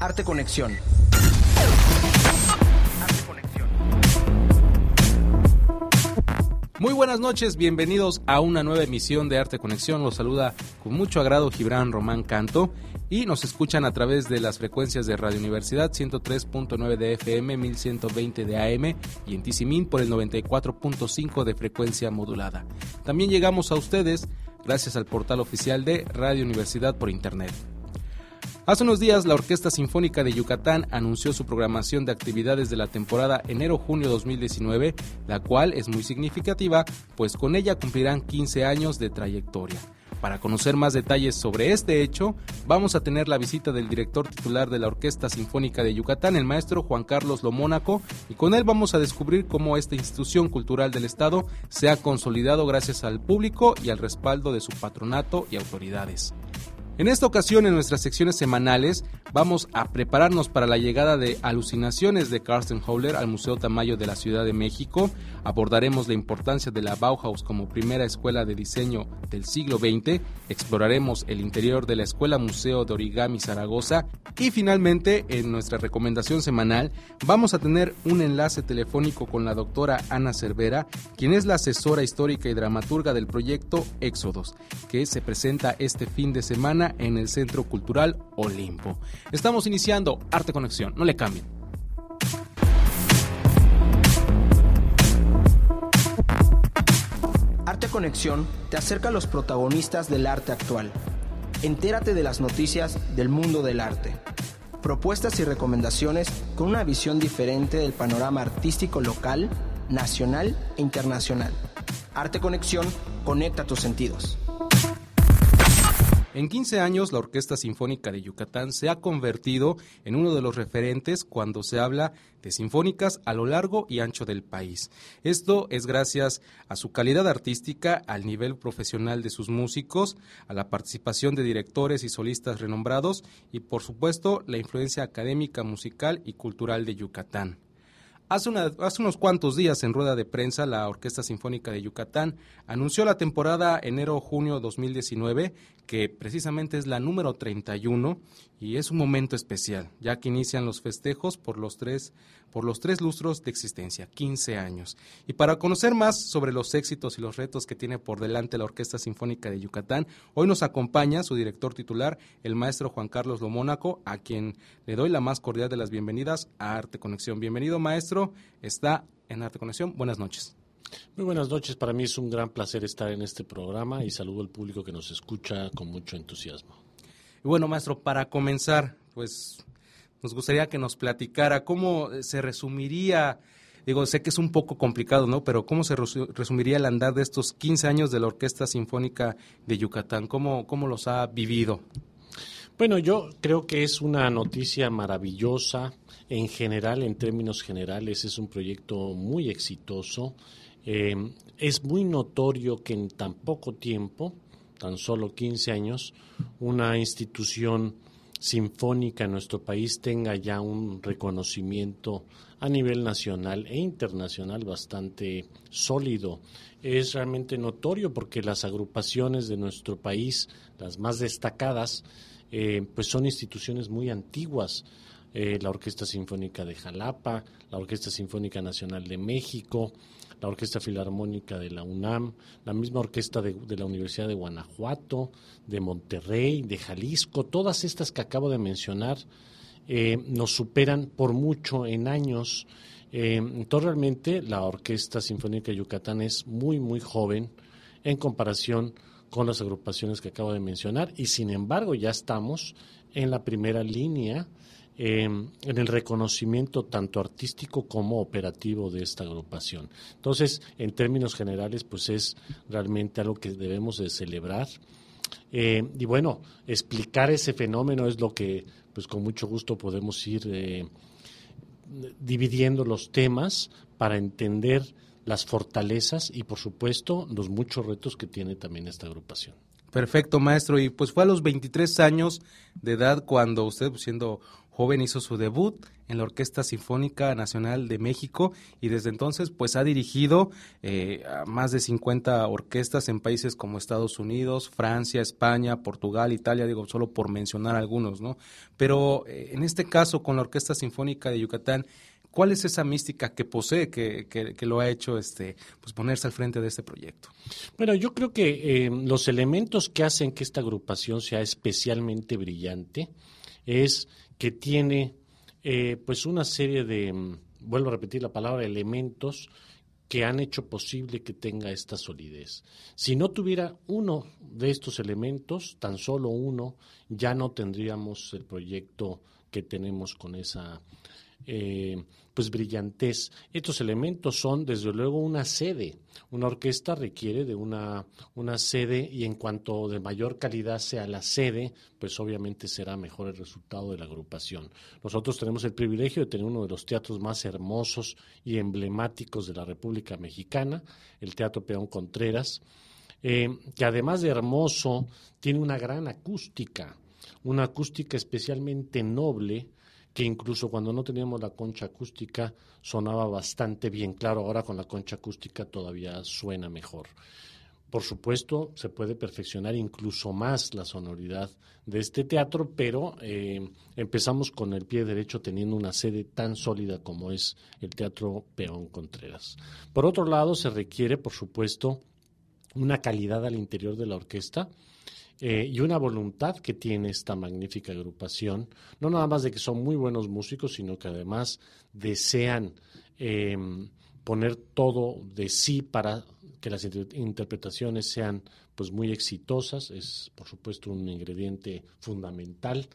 Arte Conexión. Muy buenas noches, bienvenidos a una nueva emisión de Arte Conexión. Los saluda con mucho agrado Gibran Román Canto y nos escuchan a través de las frecuencias de Radio Universidad 103.9 de FM, 1120 de AM y en Tisimin por el 94.5 de frecuencia modulada. También llegamos a ustedes gracias al portal oficial de Radio Universidad por Internet. Hace unos días la Orquesta Sinfónica de Yucatán anunció su programación de actividades de la temporada enero-junio 2019, la cual es muy significativa, pues con ella cumplirán 15 años de trayectoria. Para conocer más detalles sobre este hecho, vamos a tener la visita del director titular de la Orquesta Sinfónica de Yucatán, el maestro Juan Carlos Lomónaco, y con él vamos a descubrir cómo esta institución cultural del Estado se ha consolidado gracias al público y al respaldo de su patronato y autoridades. En esta ocasión, en nuestras secciones semanales, vamos a prepararnos para la llegada de Alucinaciones de Carsten Howler al Museo Tamayo de la Ciudad de México. Abordaremos la importancia de la Bauhaus como primera escuela de diseño del siglo XX. Exploraremos el interior de la Escuela Museo de Origami Zaragoza. Y finalmente, en nuestra recomendación semanal, vamos a tener un enlace telefónico con la doctora Ana Cervera, quien es la asesora histórica y dramaturga del proyecto Éxodos, que se presenta este fin de semana en el Centro Cultural Olimpo. Estamos iniciando Arte Conexión, no le cambien. Arte Conexión te acerca a los protagonistas del arte actual. Entérate de las noticias del mundo del arte. Propuestas y recomendaciones con una visión diferente del panorama artístico local, nacional e internacional. Arte Conexión conecta tus sentidos. En 15 años, la Orquesta Sinfónica de Yucatán se ha convertido en uno de los referentes cuando se habla de sinfónicas a lo largo y ancho del país. Esto es gracias a su calidad artística, al nivel profesional de sus músicos, a la participación de directores y solistas renombrados y, por supuesto, la influencia académica, musical y cultural de Yucatán. Hace, hace, unos cuantos días en rueda de prensa la Orquesta Sinfónica de Yucatán anunció la temporada enero-junio 2019 que precisamente es la número 31 y es un momento especial, ya que inician los festejos por los tres, por los tres lustros de existencia, 15 años. Y para conocer más sobre los éxitos y los retos que tiene por delante la Orquesta Sinfónica de Yucatán, hoy nos acompaña su director titular, el maestro Juan Carlos Lomónaco, a quien le doy la más cordial de las bienvenidas a Arte Conexión. Bienvenido, maestro, está en Arte Conexión. Buenas noches. Muy buenas noches, para mí es un gran placer estar en este programa y saludo al público que nos escucha con mucho entusiasmo. Y bueno, maestro, para comenzar, pues nos gustaría que nos platicara cómo se resumiría, digo, sé que es un poco complicado, ¿no? Pero cómo se resumiría el andar de estos 15 años de la Orquesta Sinfónica de Yucatán, cómo, cómo los ha vivido. Bueno, yo creo que es una noticia maravillosa. En general, en términos generales, es un proyecto muy exitoso. Eh, es muy notorio que en tan poco tiempo, tan solo 15 años, una institución sinfónica en nuestro país tenga ya un reconocimiento a nivel nacional e internacional bastante sólido. Es realmente notorio porque las agrupaciones de nuestro país, las más destacadas, eh, pues son instituciones muy antiguas. Eh, la Orquesta Sinfónica de Jalapa, la Orquesta Sinfónica Nacional de México, la Orquesta Filarmónica de la UNAM, la misma orquesta de, la Universidad de Guanajuato, de Monterrey, de Jalisco, todas estas que acabo de mencionar eh, nos superan por mucho en años. Eh, entonces realmente la Orquesta Sinfónica de Yucatán es muy, muy joven en comparación con las agrupaciones que acabo de mencionar y sin embargo ya estamos en la primera línea Em, en el reconocimiento tanto artístico como operativo de esta agrupación. Entonces, en términos generales, pues es realmente algo que debemos de celebrar. Eh, y bueno, explicar ese fenómeno es lo que, pues con mucho gusto podemos ir eh, dividiendo los temas para entender las fortalezas y, por supuesto, los muchos retos que tiene también esta agrupación. Perfecto, maestro. Y pues fue a los 23 años de edad cuando usted, pues, siendo joven, hizo su debut en la Orquesta Sinfónica Nacional de México y desde entonces pues ha dirigido eh, a más de 50 orquestas en países como Estados Unidos, Francia, España, Portugal, Italia, digo solo por mencionar algunos, ¿no? Pero eh, en este caso con la Orquesta Sinfónica de Yucatán, ¿Cuál es esa mística que posee que, que, lo ha hecho este, pues ponerse al frente de este proyecto? Bueno, yo creo que eh, los elementos que hacen que esta agrupación sea especialmente brillante es que tiene eh, pues una serie de, mm, vuelvo a repetir la palabra, elementos que han hecho posible que tenga esta solidez. Si no tuviera uno de estos elementos, tan solo uno, ya no tendríamos el proyecto que tenemos con esa eh, pues brillantez. Estos elementos son desde luego una sede. Una orquesta requiere de una, una sede y en cuanto de mayor calidad sea la sede, pues obviamente será mejor el resultado de la agrupación. Nosotros tenemos el privilegio de tener uno de los teatros más hermosos y emblemáticos de la República Mexicana, el Teatro Peón Contreras, eh, que además de hermoso, tiene una gran acústica, una acústica especialmente noble, que incluso cuando no teníamos la concha acústica sonaba bastante bien. Claro, ahora con la concha acústica todavía suena mejor. Por supuesto, se puede perfeccionar incluso más la sonoridad de este teatro, pero eh, empezamos con el pie derecho teniendo una sede tan sólida como es el Teatro Peón Contreras. Por otro lado, se requiere, por supuesto, una calidad al interior de la orquesta eh, y una voluntad que tiene esta magnífica agrupación, no nada más de que son muy buenos músicos, sino que además desean em, poner todo de sí para que las interpretaciones sean pues muy exitosas, es por supuesto un ingrediente fundamental.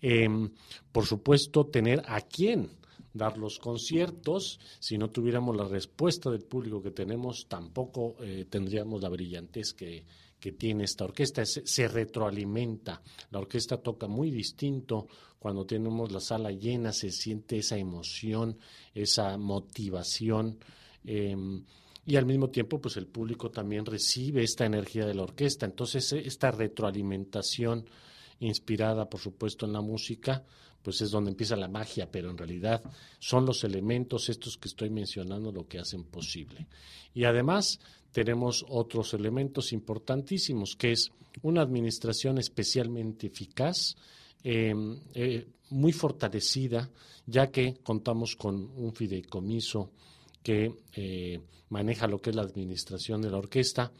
Em, por supuesto, tener a quién dar los conciertos. Si no tuviéramos la respuesta del público que tenemos, tampoco eh, tendríamos la brillantez que, que tiene esta orquesta, se, retroalimenta. La orquesta toca muy distinto cuando tenemos la sala llena, se siente esa emoción, esa motivación. Em, y al mismo tiempo, pues el público también recibe esta energía de la orquesta. Entonces, esta retroalimentación inspirada, por supuesto, en la música, pues es donde empieza la magia, pero en realidad son los elementos estos que estoy mencionando lo que hacen posible. Y además tenemos otros elementos importantísimos, que es una administración especialmente eficaz, em, eh, muy fortalecida, ya que contamos con un fideicomiso que eh, maneja lo que es la administración de la orquesta,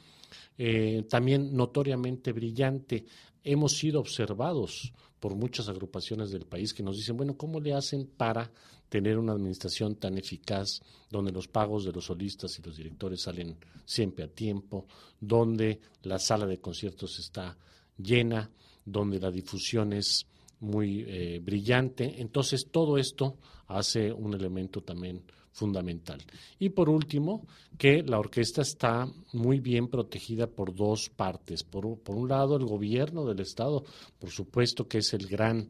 eh, también notoriamente brillante. Hemos sido observados por muchas agrupaciones del país que nos dicen, bueno, ¿cómo le hacen para tener una administración tan eficaz donde los pagos de los solistas y los directores salen siempre a tiempo, donde la sala de conciertos está llena, donde la difusión es muy eh, brillante. Entonces, todo esto hace un elemento también fundamental. Y por último, que la orquesta está muy bien protegida por dos partes. Por, por un lado, el gobierno del Estado, por supuesto que es el gran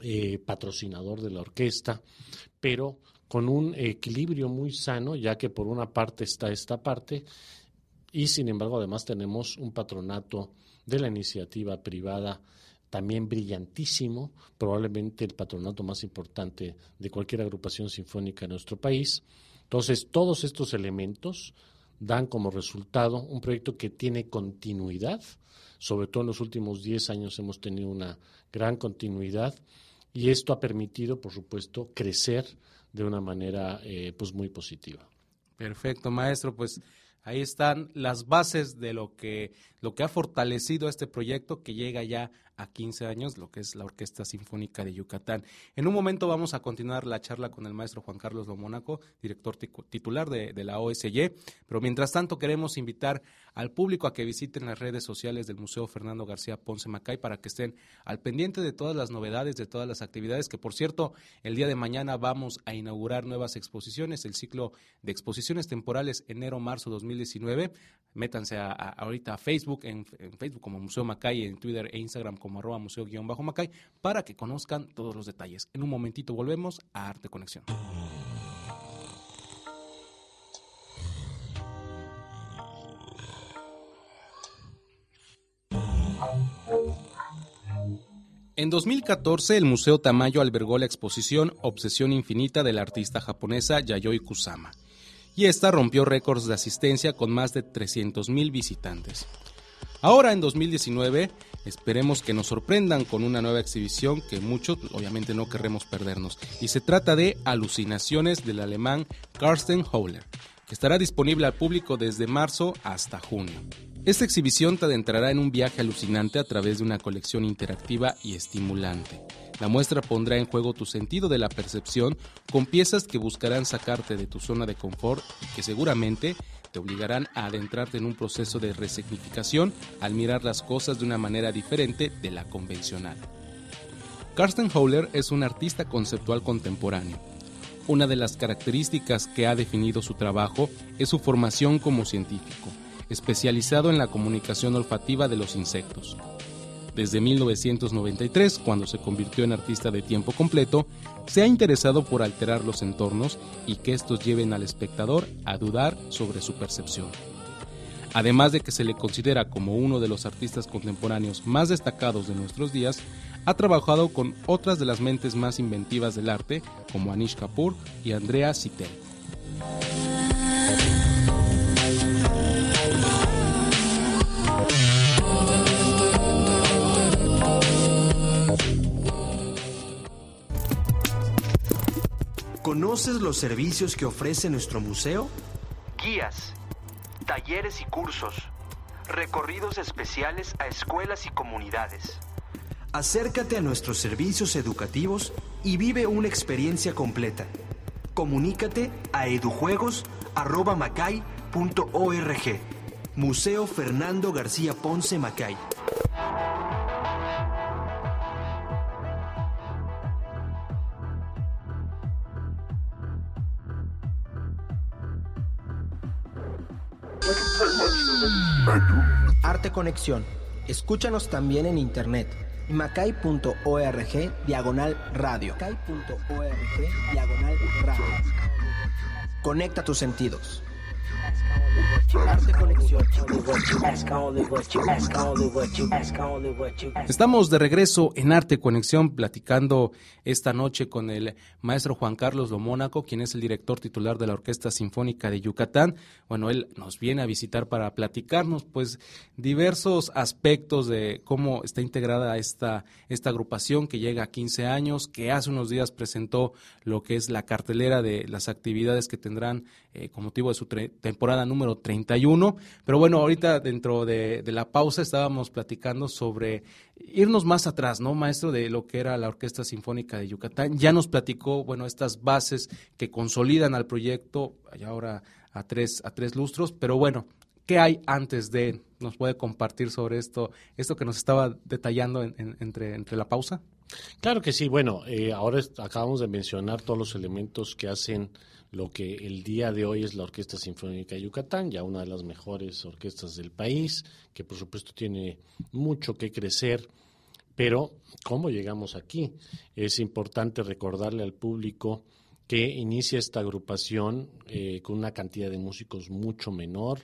eh, patrocinador de la orquesta, pero con un equilibrio muy sano, ya que por una parte está esta parte, y sin embargo además tenemos un patronato de la iniciativa privada también brillantísimo, probablemente el patronato más importante de cualquier agrupación sinfónica en nuestro país. Entonces, todos estos elementos dan como resultado un proyecto que tiene continuidad, sobre todo en los últimos 10 años hemos tenido una gran continuidad y esto ha permitido, por supuesto, crecer de una manera eh, pues muy positiva. Perfecto, maestro. Pues ahí están las bases de lo que, lo que ha fortalecido este proyecto que llega ya a 15 años, lo que es la Orquesta Sinfónica de Yucatán. En un momento vamos a continuar la charla con el maestro Juan Carlos Lomónaco, director titular de, la OSY, pero mientras tanto queremos invitar al público a que visiten las redes sociales del Museo Fernando García Ponce Macay para que estén al pendiente de todas las novedades, de todas las actividades, que por cierto, el día de mañana vamos a inaugurar nuevas exposiciones, el ciclo de exposiciones temporales enero-marzo 2019. Métanse a, ahorita a Facebook, en, en, Facebook como Museo Macay, en Twitter e Instagram como como arroba museo-macay para que conozcan todos los detalles. En un momentito volvemos a Arte Conexión. En 2014, el Museo Tamayo albergó la exposición Obsesión Infinita de la artista japonesa Yayoi Kusama, y esta rompió récords de asistencia con más de 300.000 visitantes. Ahora, en 2019, esperemos que nos sorprendan con una nueva exhibición que muchos obviamente no querremos perdernos, y se trata de Alucinaciones del alemán Karsten Howler, que estará disponible al público desde marzo hasta junio. Esta exhibición te adentrará en un viaje alucinante a través de una colección interactiva y estimulante. La muestra pondrá en juego tu sentido de la percepción con piezas que buscarán sacarte de tu zona de confort y que seguramente te obligarán a adentrarte en un proceso de resignificación al mirar las cosas de una manera diferente de la convencional. Karsten Howler es un artista conceptual contemporáneo. Una de las características que ha definido su trabajo es su formación como científico especializado en la comunicación olfativa de los insectos. Desde 1993, cuando se convirtió en artista de tiempo completo, se ha interesado por alterar los entornos y que estos lleven al espectador a dudar sobre su percepción. Además de que se le considera como uno de los artistas contemporáneos más destacados de nuestros días, ha trabajado con otras de las mentes más inventivas del arte, como Anish Kapoor y Andrea Citel. ¿Conoces los servicios que ofrece nuestro museo? Guías, talleres y cursos, recorridos especiales a escuelas y comunidades. Acércate a nuestros servicios educativos y vive una experiencia completa. Comunícate a edujuegos.macay.org. Museo Fernando García Ponce Macay. Escúchanos también en internet. macay.org diagonal radio. Macay.org diagonal radio. Conecta tus sentidos. Estamos de regreso en Arte Conexión platicando esta noche con el maestro Juan Carlos Lomónaco, quien es el director titular de la Orquesta Sinfónica de Yucatán. Bueno, él nos viene a visitar para platicarnos pues diversos aspectos de cómo está integrada esta, esta agrupación que llega a 15 años, que hace unos días presentó lo que es la cartelera de las actividades que tendrán eh, con motivo de su temporada número 31. Pero bueno, ahorita dentro de, la pausa estábamos platicando sobre irnos más atrás, ¿no, maestro? De lo que era la Orquesta Sinfónica de Yucatán. Ya nos platicó, bueno, estas bases que consolidan al proyecto, y ahora a tres, a tres lustros, pero bueno, ¿qué hay antes de, nos puede compartir sobre esto, esto que nos estaba detallando entre, entre la pausa? Claro que sí, bueno, eh, ahora acabamos de mencionar todos los elementos que hacen lo que el día de hoy es la Orquesta Sinfónica de Yucatán, ya una de las mejores orquestas del país, que por supuesto tiene mucho que crecer. Pero, ¿cómo llegamos aquí? Es importante recordarle al público que inicia esta agrupación eh, con una cantidad de músicos mucho menor,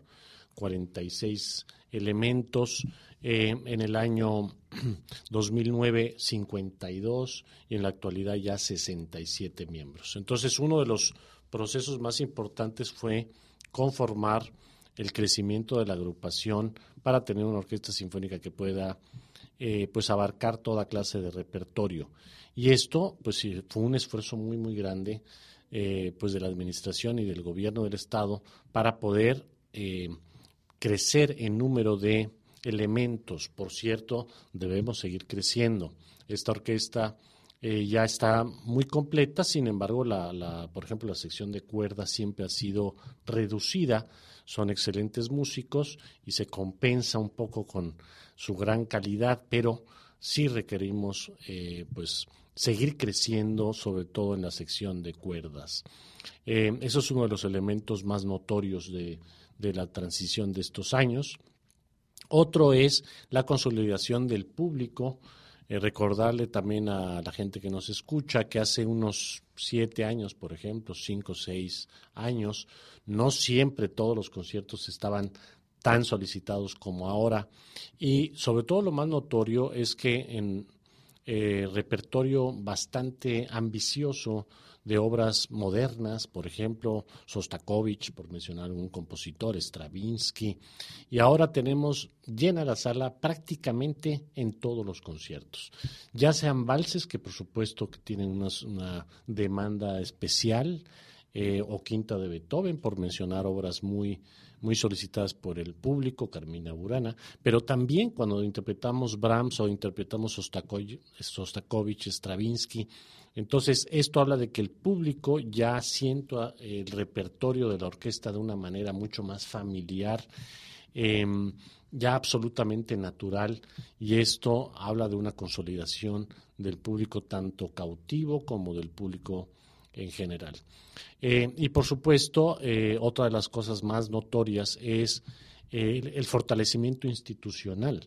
46 elementos, eh, en el año 2009 52 y en la actualidad ya 67 miembros. Entonces, uno de los procesos más importantes fue conformar el crecimiento de la agrupación para tener una orquesta sinfónica que pueda eh, pues abarcar toda clase de repertorio. Y esto pues fue un esfuerzo muy muy grande eh, pues de la administración y del gobierno del estado para poder eh, crecer en número de elementos. Por cierto, debemos seguir creciendo. Esta orquesta eh, ya está muy completa, sin embargo, la, por ejemplo, la sección de cuerdas siempre ha sido reducida. Son excelentes músicos y se compensa un poco con su gran calidad, pero sí requerimos eh, pues seguir creciendo, sobre todo en la sección de cuerdas. Eh, eso es uno de los elementos más notorios de, de la transición de estos años. Otro es la consolidación del público eh, recordarle también a la gente que nos escucha que hace unos siete años, por ejemplo, cinco o seis años, no siempre todos los conciertos estaban tan solicitados como ahora. Y sobre todo lo más notorio es que en eh, repertorio bastante ambicioso de obras modernas, por ejemplo, Sostakovich, por mencionar un compositor, Stravinsky, y ahora tenemos llena la sala prácticamente en todos los conciertos, ya sean valses, que por supuesto que tienen una, demanda especial, eh, o Quinta de Beethoven, por mencionar obras muy muy solicitadas por el público, Carmina Burana, pero también cuando interpretamos Brahms o interpretamos Sostakovich, Stravinsky, entonces esto habla de que el público ya sienta el repertorio de la orquesta de una manera mucho más familiar. Em, ya absolutamente natural y esto habla de una consolidación del público tanto cautivo como del público en general. Eh, y por supuesto, eh, otra de las cosas más notorias es eh, el, fortalecimiento institucional.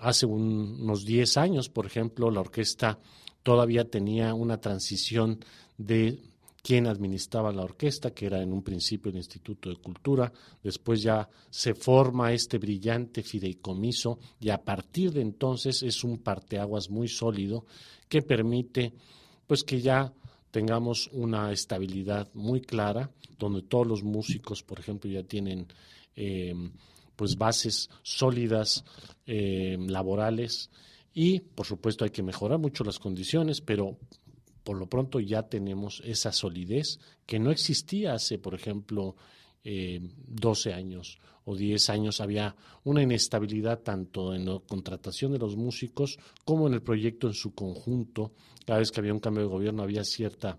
hace unos 10 años, por ejemplo, la orquesta todavía tenía una transición de quién administraba la orquesta, que era en un principio el Instituto de Cultura, después ya se forma este brillante fideicomiso y a partir de entonces es un parteaguas muy sólido que permite pues que ya tengamos una estabilidad muy clara, donde todos los músicos, por ejemplo, ya tienen em, pues bases sólidas em, laborales y, por supuesto, hay que mejorar mucho las condiciones, pero por lo pronto ya tenemos esa solidez que no existía hace, por ejemplo, 12 em, años o 10 años. Había una inestabilidad tanto en la contratación de los músicos como en el proyecto en su conjunto. Cada vez que había un cambio de gobierno había cierta,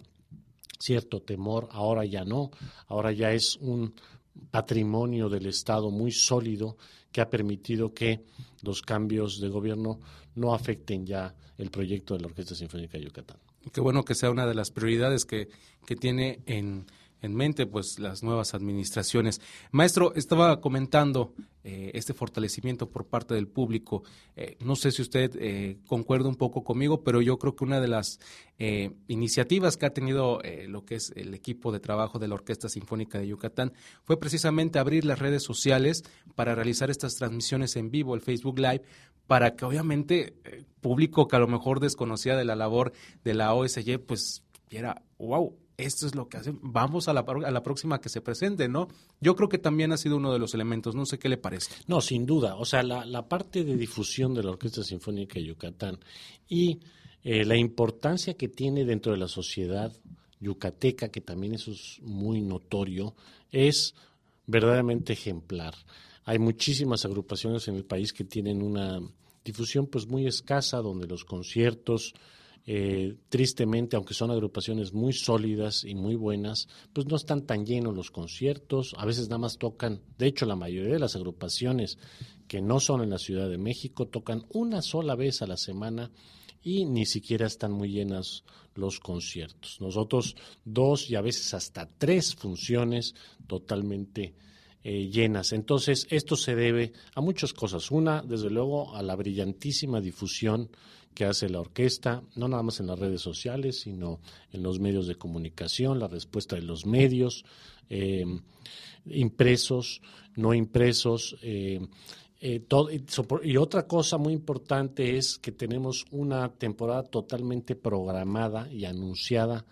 cierto temor, ahora ya no, ahora ya es un patrimonio del Estado muy sólido que ha permitido que los cambios de gobierno no afecten ya el proyecto de la Orquesta Sinfónica de Yucatán. Qué bueno que sea una de las prioridades que, que tiene en en mente pues las nuevas administraciones. Maestro, estaba comentando eh, este fortalecimiento por parte del público. Eh, no sé si usted eh, concuerda un poco conmigo, pero yo creo que una de las iniciativas que ha tenido lo que es el equipo de trabajo de la Orquesta Sinfónica de Yucatán fue precisamente abrir las redes sociales para realizar estas transmisiones en vivo, el Facebook Live, para que obviamente público que a lo mejor desconocía de la labor de la OSY, pues viera, wow, esto es lo que hacen, vamos a la, a la próxima que se presente, ¿no? Yo creo que también ha sido uno de los elementos, no sé qué le parece. No, sin duda, o sea, la, la parte de difusión de la Orquesta Sinfónica de Yucatán y eh, la importancia que tiene dentro de la sociedad yucateca, que también eso es muy notorio, es verdaderamente ejemplar. Hay muchísimas agrupaciones en el país que tienen una difusión pues muy escasa, donde los conciertos, eh, tristemente, aunque son agrupaciones muy sólidas y muy buenas, pues no están tan llenos los conciertos, a veces nada más tocan, de hecho la mayoría de las agrupaciones que no son en la Ciudad de México tocan una sola vez a la semana y ni siquiera están muy llenas los conciertos. Nosotros dos y a veces hasta tres funciones totalmente eh, llenas. Entonces, esto se debe a muchas cosas. Una, desde luego, a la brillantísima difusión que hace la orquesta, no nada más en las redes sociales, sino en los medios de comunicación, la respuesta de los medios, eh, impresos, no impresos. Eh, eh, y otra cosa muy importante es que tenemos una temporada totalmente programada y anunciada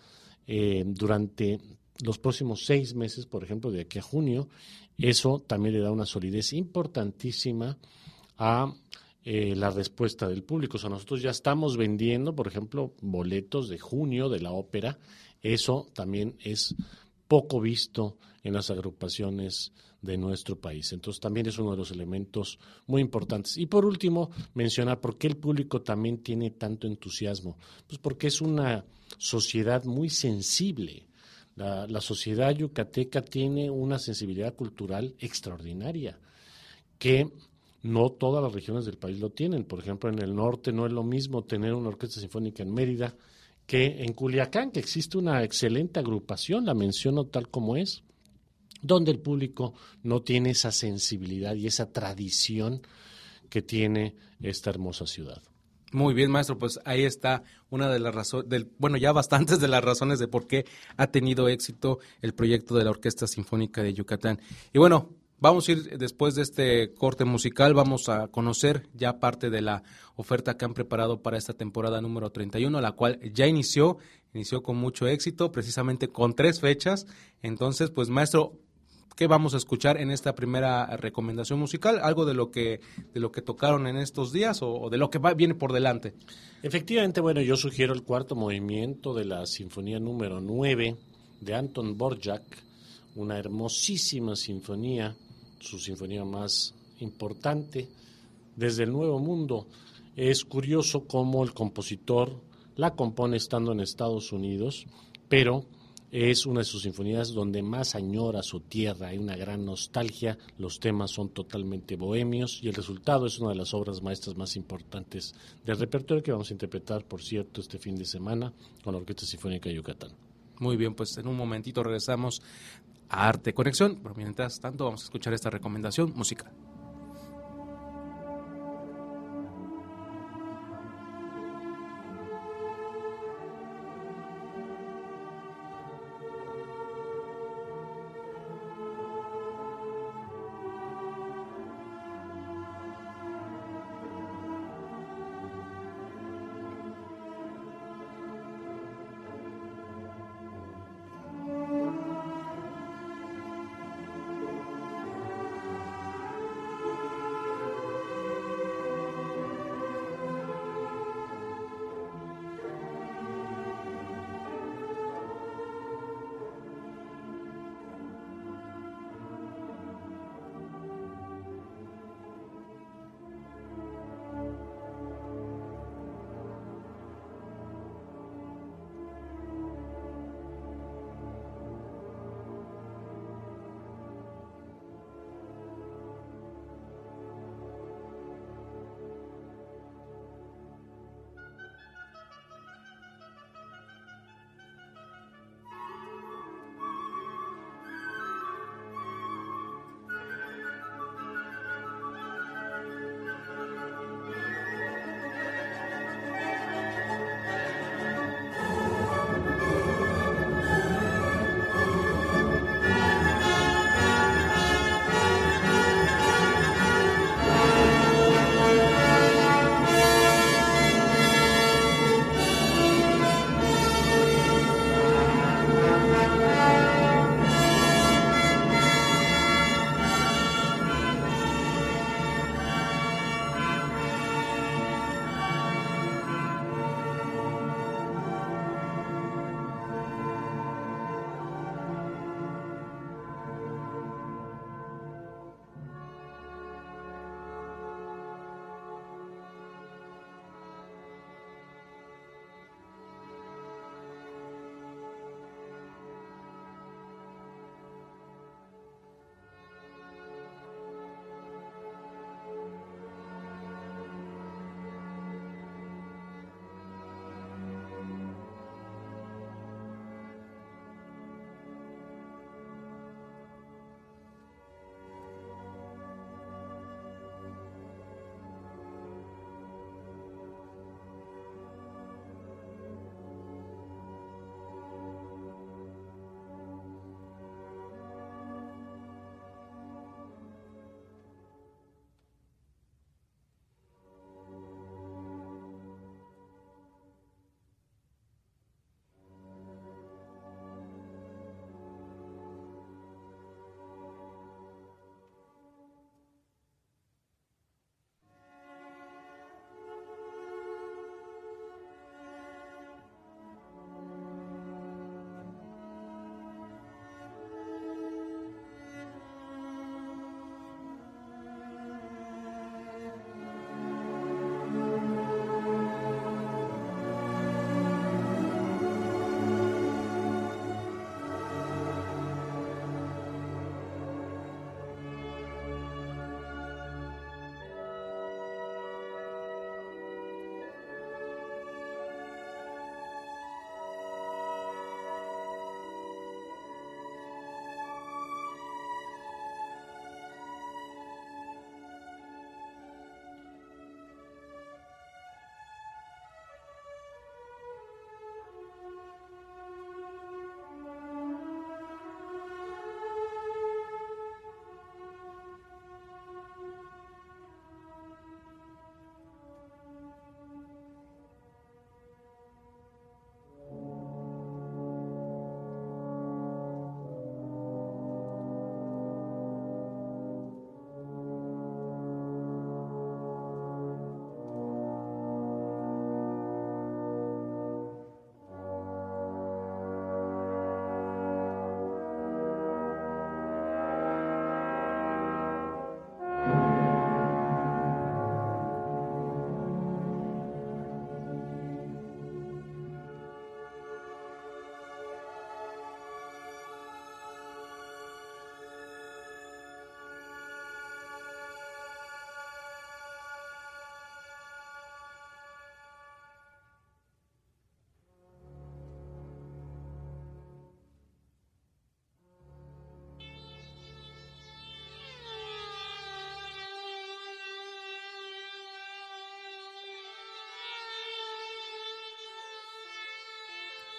durante los próximos seis meses, por ejemplo, de aquí a junio. Eso también le da una solidez importantísima a eh, la respuesta del público. O sea, nosotros ya estamos vendiendo, por ejemplo, boletos de junio de la ópera. Eso también es poco visto en las agrupaciones de nuestro país. Entonces también es uno de los elementos muy importantes. Y por último, mencionar por qué el público también tiene tanto entusiasmo. Pues porque es una sociedad muy sensible. La, la sociedad yucateca tiene una sensibilidad cultural extraordinaria que no todas las regiones del país lo tienen. Por ejemplo, en el norte no es lo mismo tener una orquesta sinfónica en Mérida que en Culiacán, que existe una excelente agrupación, la menciono tal como es, donde el público no tiene esa sensibilidad y esa tradición que tiene esta hermosa ciudad. Muy bien, maestro, pues ahí está una de las razones, bueno, ya bastantes de las razones de por qué ha tenido éxito el proyecto de la Orquesta Sinfónica de Yucatán. Y bueno, Vamos a ir después de este corte musical, vamos a conocer ya parte de la oferta que han preparado para esta temporada número 31, la cual ya inició, inició con mucho éxito, precisamente con tres fechas. Entonces, pues maestro, ¿qué vamos a escuchar en esta primera recomendación musical? ¿Algo de lo que, de lo que tocaron en estos días o, de lo que va, viene por delante? Efectivamente, bueno, yo sugiero el cuarto movimiento de la Sinfonía número 9 de Anton Borjak, una hermosísima sinfonía, su sinfonía más importante desde el Nuevo Mundo. Es curioso cómo el compositor la compone estando en Estados Unidos, pero es una de sus sinfonías donde más añora su tierra, hay una gran nostalgia, los temas son totalmente bohemios y el resultado es una de las obras maestras más importantes del repertorio que vamos a interpretar, por cierto, este fin de semana con la Orquesta Sinfónica de Yucatán. Muy bien, pues en un momentito regresamos Arte Conexión, pero mientras tanto vamos a escuchar esta recomendación musical.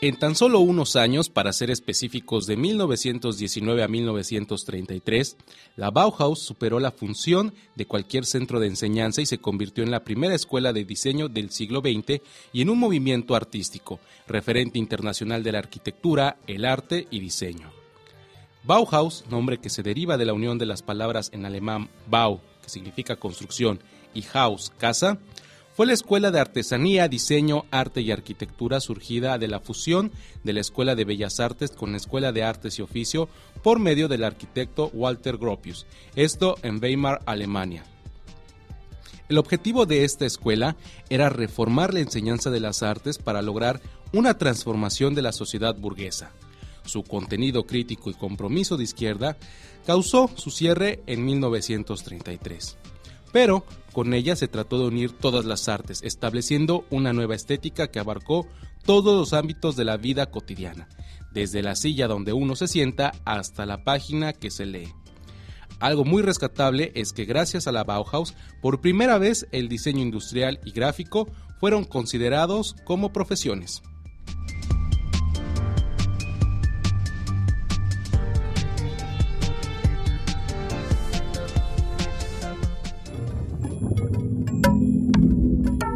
En tan solo unos años, para ser específicos de 1919 a 1933, la Bauhaus superó la función de cualquier centro de enseñanza y se convirtió en la primera escuela de diseño del siglo XX y en un movimiento artístico, referente internacional de la arquitectura, el arte y diseño. Bauhaus, nombre que se deriva de la unión de las palabras en alemán Bau, que significa construcción, y Haus, casa, fue la escuela de artesanía, diseño, arte y arquitectura surgida de la fusión de la Escuela de Bellas Artes con la Escuela de Artes y Oficio por medio del arquitecto Walter Gropius, esto en Weimar, Alemania. El objetivo de esta escuela era reformar la enseñanza de las artes para lograr una transformación de la sociedad burguesa. Su contenido crítico y compromiso de izquierda causó su cierre en 1933 pero con ella se trató de unir todas las artes, estableciendo una nueva estética que abarcó todos los ámbitos de la vida cotidiana, desde la silla donde uno se sienta hasta la página que se lee. Algo muy rescatable es que gracias a la Bauhaus, por primera vez el diseño industrial y gráfico fueron considerados como profesiones.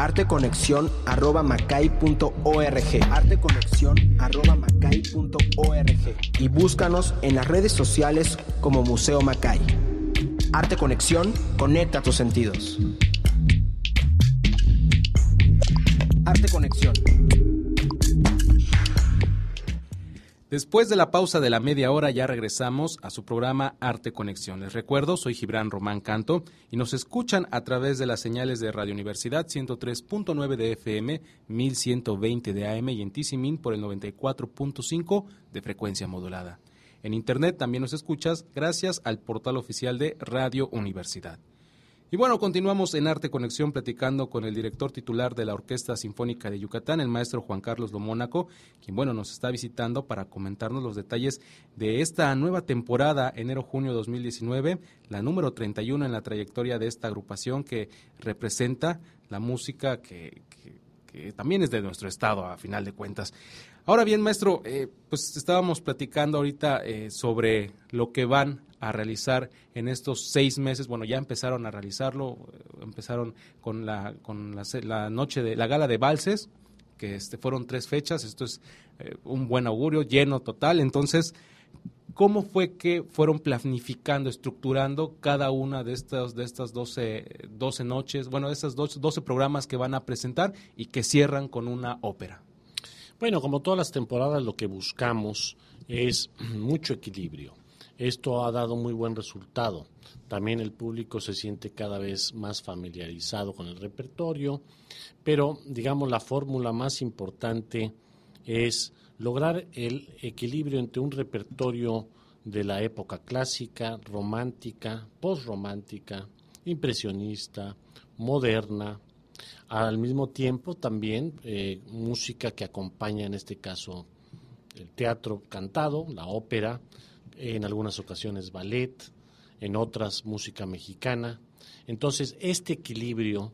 arteconexión.macay.org arteconexión.macay.org y búscanos en las redes sociales como Museo Macay. Arte Conexión, conecta tus sentidos. Arte Conexión. Después de la pausa de la media hora ya regresamos a su programa Arte Conexión. Les recuerdo, soy Gibran Román Canto y nos escuchan a través de las señales de Radio Universidad 103.9 de FM, 1120 de AM y en Tisimin por el 94.5 de frecuencia modulada. En Internet también nos escuchas gracias al portal oficial de Radio Universidad. Y bueno, continuamos en Arte Conexión platicando con el director titular de la Orquesta Sinfónica de Yucatán, el maestro Juan Carlos Lomónaco, quien bueno, nos está visitando para comentarnos los detalles de esta nueva temporada enero-junio 2019, la número 31 en la trayectoria de esta agrupación que representa la música que, también es de nuestro estado a final de cuentas. Ahora bien, maestro, eh, pues estábamos platicando ahorita eh, sobre lo que van a realizar en estos seis meses. Bueno, ya empezaron a realizarlo, eh, empezaron con la, con la, noche de la gala de valses, que este, fueron tres fechas. Esto es eh, un buen augurio, lleno total. Entonces, ¿cómo fue que fueron planificando, estructurando cada una de estas, de estas 12, 12 noches, bueno, de estos 12, 12 programas que van a presentar y que cierran con una ópera? Bueno, como todas las temporadas, lo que buscamos es mucho equilibrio. Esto ha dado muy buen resultado. También el público se siente cada vez más familiarizado con el repertorio, pero digamos la fórmula más importante es lograr el equilibrio entre un repertorio de la época clásica, romántica, postromántica, impresionista, moderna, al mismo tiempo también eh, música que acompaña en este caso el teatro cantado, la ópera, en algunas ocasiones ballet, en otras música mexicana. Entonces, este equilibrio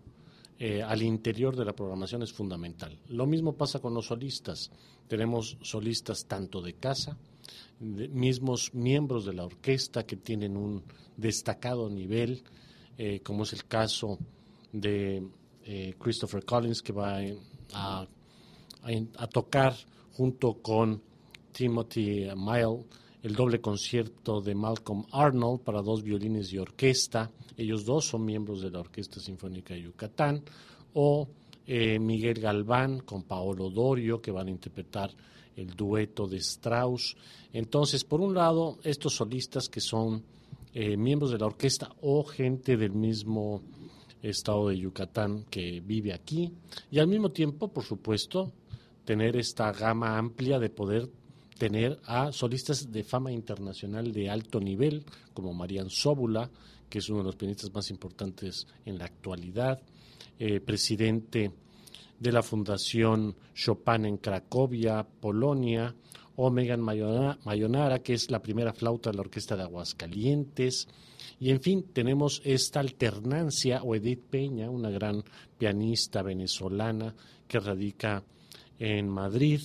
eh, al interior de la programación es fundamental. Lo mismo pasa con los solistas. Tenemos solistas tanto de casa, mismos miembros de la orquesta que tienen un destacado nivel, eh, como es el caso de eh, Christopher Collins, que va a, a tocar junto con Timothy Mile el doble concierto de Malcolm Arnold para dos violines y orquesta. Ellos dos son miembros de la Orquesta Sinfónica de Yucatán. O eh, Miguel Galván con Paolo Dorio, que van a interpretar el dueto de Strauss. Entonces, por un lado, estos solistas que son eh, miembros de la orquesta o gente del mismo estado de Yucatán que vive aquí. Y al mismo tiempo, por supuesto, tener esta gama amplia de poder tener a solistas de fama internacional de alto nivel, como Marian Sóbula, que es uno de los pianistas más importantes en la actualidad, eh, presidente de la Fundación Chopin en Cracovia, Polonia, o Megan Mayonara, que es la primera flauta de la Orquesta de Aguascalientes. Y en fin, tenemos esta alternancia, o Edith Peña, una gran pianista venezolana que radica en Madrid,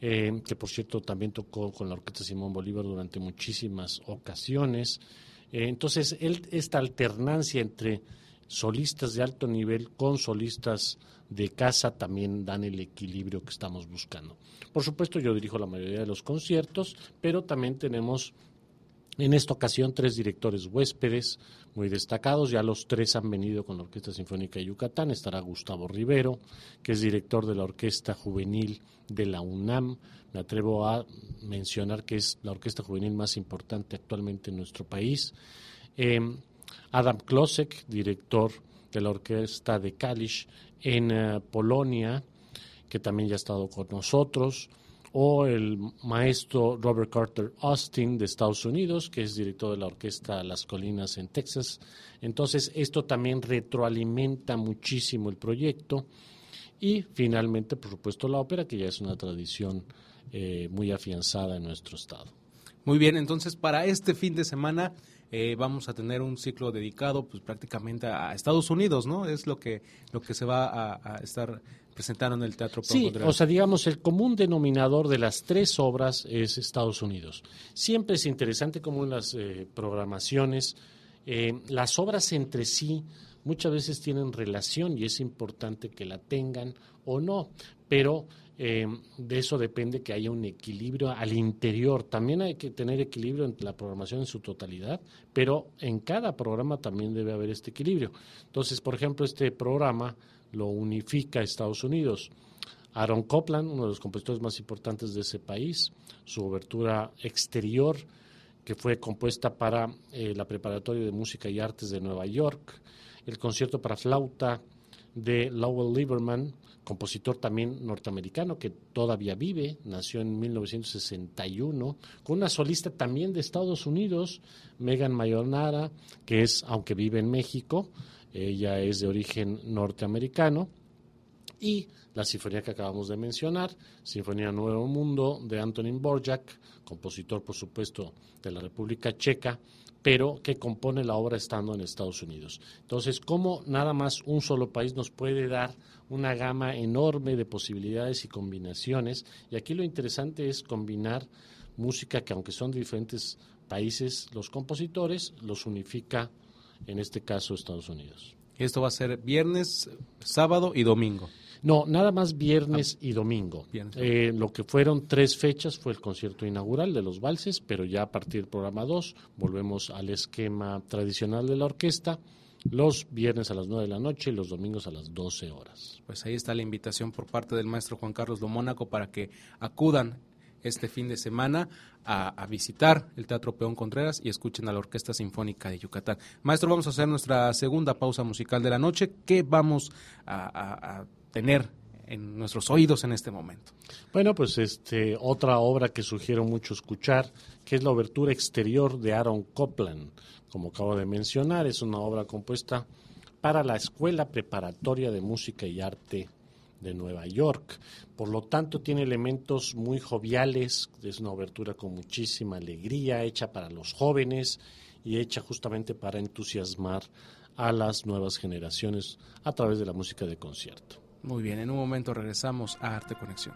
eh, que por cierto también tocó con la Orquesta Simón Bolívar durante muchísimas ocasiones. Eh, entonces, esta alternancia entre solistas de alto nivel con solistas de casa también dan el equilibrio que estamos buscando. Por supuesto, yo dirijo la mayoría de los conciertos, pero también tenemos en esta ocasión tres directores huéspedes muy destacados, ya los tres han venido con la Orquesta Sinfónica de Yucatán, estará Gustavo Rivero, que es director de la Orquesta Juvenil de la UNAM, me atrevo a mencionar que es la orquesta juvenil más importante actualmente en nuestro país. Em, Adam Klosek, director de la Orquesta de Kalisz en eh, Polonia, que también ya ha estado con nosotros, o el maestro Robert Carter Austin de Estados Unidos, que es director de la Orquesta Las Colinas en Texas. Entonces, esto también retroalimenta muchísimo el proyecto. Y finalmente, por supuesto, la ópera, que ya es una tradición eh, muy afianzada en nuestro estado. Muy bien, entonces para este fin de semana eh, vamos a tener un ciclo dedicado pues prácticamente a Estados Unidos, ¿no? Es lo que, lo que se va a, estar presentando en el Teatro Sí, o sea, digamos, el común denominador de las tres obras es Estados Unidos. Siempre es interesante como en las eh, programaciones, eh, las obras entre sí muchas veces tienen relación y es importante que la tengan o no, pero eh, de eso depende que haya un equilibrio al interior. También hay que tener equilibrio entre la programación en su totalidad, pero en cada programa también debe haber este equilibrio. Entonces, por ejemplo, este programa lo unifica Estados Unidos. Aaron Copland, uno de los compositores más importantes de ese país, su obertura exterior, que fue compuesta para eh, la Preparatoria de Música y Artes de Nueva York, el concierto para flauta de Lowell Lieberman, compositor también norteamericano que todavía vive, nació en 1961, con una solista también de Estados Unidos, Megan Mayonara, que es, aunque vive en México, ella es de origen norteamericano, y la sinfonía que acabamos de mencionar, Sinfonía Nuevo Mundo de Antonin Borjak, compositor por supuesto de la República Checa, pero que compone la obra estando en Estados Unidos. Entonces, ¿cómo nada más un solo país nos puede dar una gama enorme de posibilidades y combinaciones? Y aquí lo interesante es combinar música que aunque son de diferentes países, los compositores los unifica, en este caso, Estados Unidos. Esto va a ser viernes, sábado y domingo. No, nada más viernes y domingo. Eh, lo que fueron tres fechas fue el concierto inaugural de los valses, pero ya a partir del programa 2 volvemos al esquema tradicional de la orquesta. Los viernes a las 9 de la noche y los domingos a las 12 horas. Pues ahí está la invitación por parte del maestro Juan Carlos Lomónaco para que acudan este fin de semana a, visitar el Teatro Peón Contreras y escuchen a la Orquesta Sinfónica de Yucatán. Maestro, vamos a hacer nuestra segunda pausa musical de la noche. ¿Qué vamos a, a tener en nuestros oídos en este momento. Bueno, pues este otra obra que sugiero mucho escuchar, que es la obertura exterior de Aaron Copland, como acabo de mencionar, es una obra compuesta para la Escuela Preparatoria de Música y Arte de Nueva York. Por lo tanto, tiene elementos muy joviales, es una obertura con muchísima alegría, hecha para los jóvenes y hecha justamente para entusiasmar a las nuevas generaciones a través de la música de concierto. Muy bien, en un momento regresamos a Arte Conexión.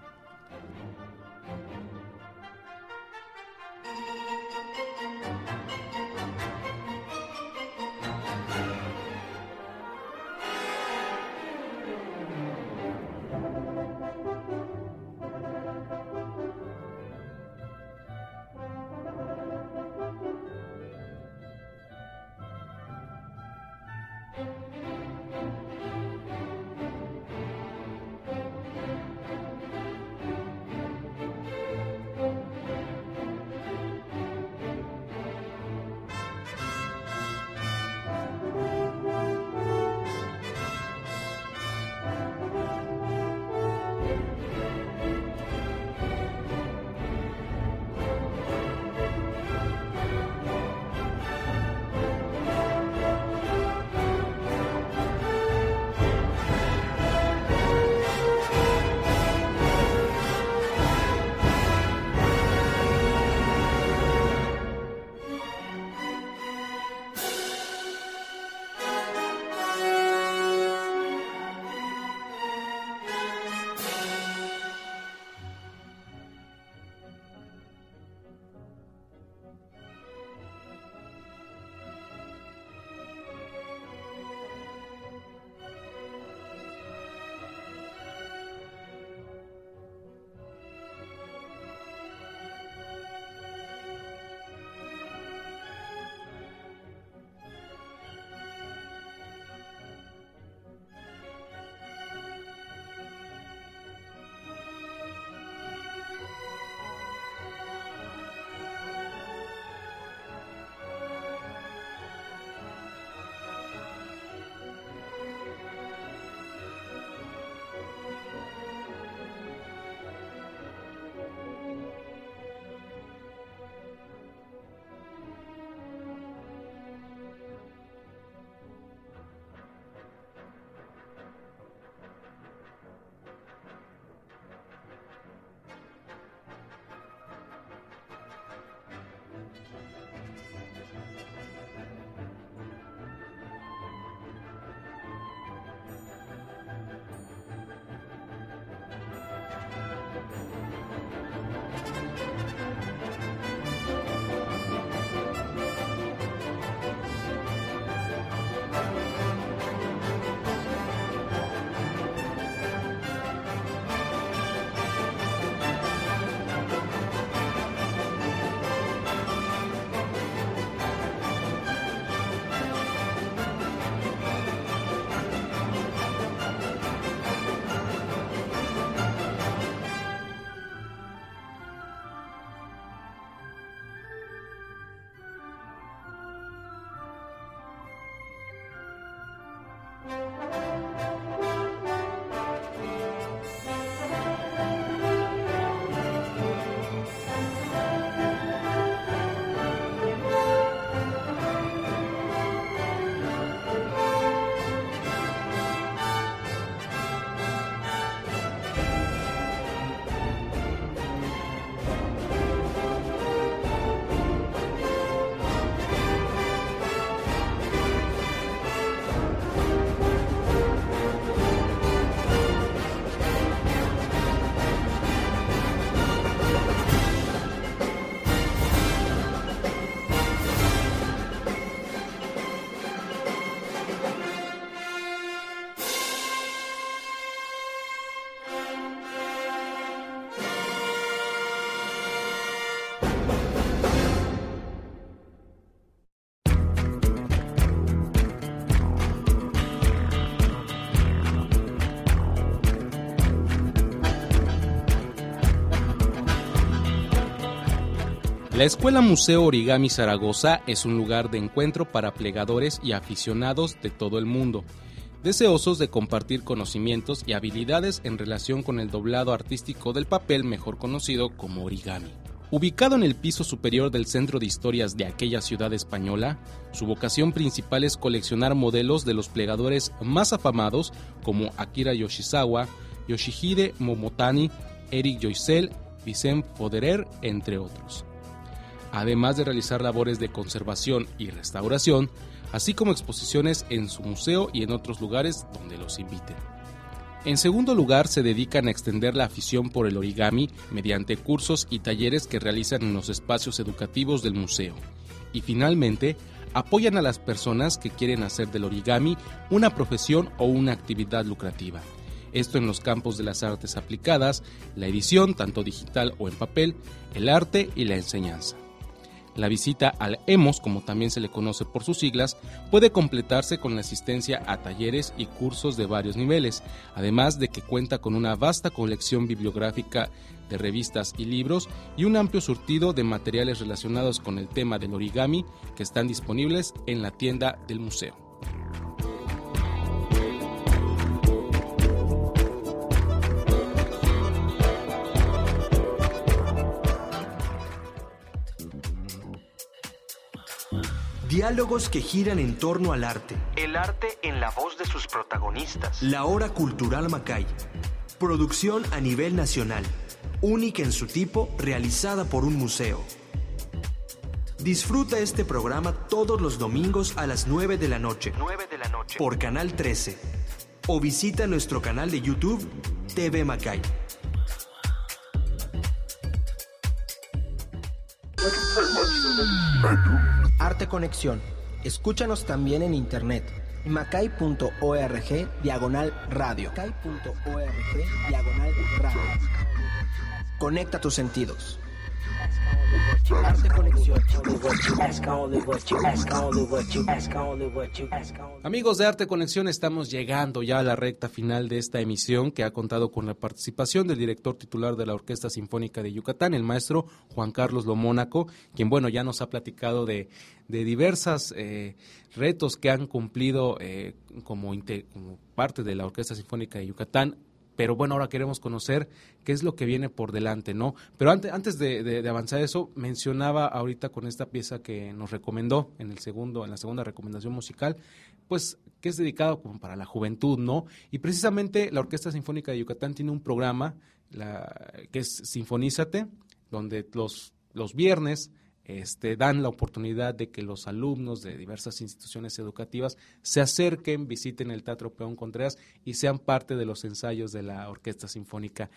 La Escuela Museo Origami Zaragoza es un lugar de encuentro para plegadores y aficionados de todo el mundo, deseosos de compartir conocimientos y habilidades en relación con el doblado artístico del papel mejor conocido como origami. Ubicado en el piso superior del Centro de Historias de aquella ciudad española, su vocación principal es coleccionar modelos de los plegadores más afamados como Akira Yoshizawa, Yoshihide Momotani, Eric Joycel, Vicente Foderer, entre otros además de realizar labores de conservación y restauración, así como exposiciones en su museo y en otros lugares donde los inviten. En segundo lugar, se dedican a extender la afición por el origami mediante cursos y talleres que realizan en los espacios educativos del museo. Y finalmente, apoyan a las personas que quieren hacer del origami una profesión o una actividad lucrativa. Esto en los campos de las artes aplicadas, la edición, tanto digital o en papel, el arte y la enseñanza. La visita al EMOS, como también se le conoce por sus siglas, puede completarse con la asistencia a talleres y cursos de varios niveles, además de que cuenta con una vasta colección bibliográfica de revistas y libros y un amplio surtido de materiales relacionados con el tema del origami que están disponibles en la tienda del museo. Diálogos que giran en torno al arte. El arte en la voz de sus protagonistas. La Hora Cultural Macay. Producción a nivel nacional. Única en su tipo, realizada por un museo. Disfruta este programa todos los domingos a las 9 de la noche. 9 de la noche. Por Canal 13. O visita nuestro canal de YouTube, TV Macay. Conexión. Escúchanos también en internet. macay.org diagonal radio. Macay.org diagonal radio. Conecta tus sentidos. Amigos de Arte Conexión, estamos llegando ya a la recta final de esta emisión que ha contado con la participación del director titular de la Orquesta Sinfónica de Yucatán, el maestro Juan Carlos Lomónaco, quien, bueno, ya nos ha platicado de, de diversas eh, retos que han cumplido eh, como, como parte de la Orquesta Sinfónica de Yucatán pero bueno, ahora queremos conocer qué es lo que viene por delante, ¿no? Pero antes, antes de, avanzar eso, mencionaba ahorita con esta pieza que nos recomendó en el segundo, en la segunda recomendación musical, pues que es dedicado como para la juventud, ¿no? Y precisamente la Orquesta Sinfónica de Yucatán tiene un programa la, que es Sinfonízate, donde los, los viernes este, dan la oportunidad de que los alumnos de diversas instituciones educativas se acerquen, visiten el Teatro Peón Contreras y sean parte de los ensayos de la Orquesta Sinfónica.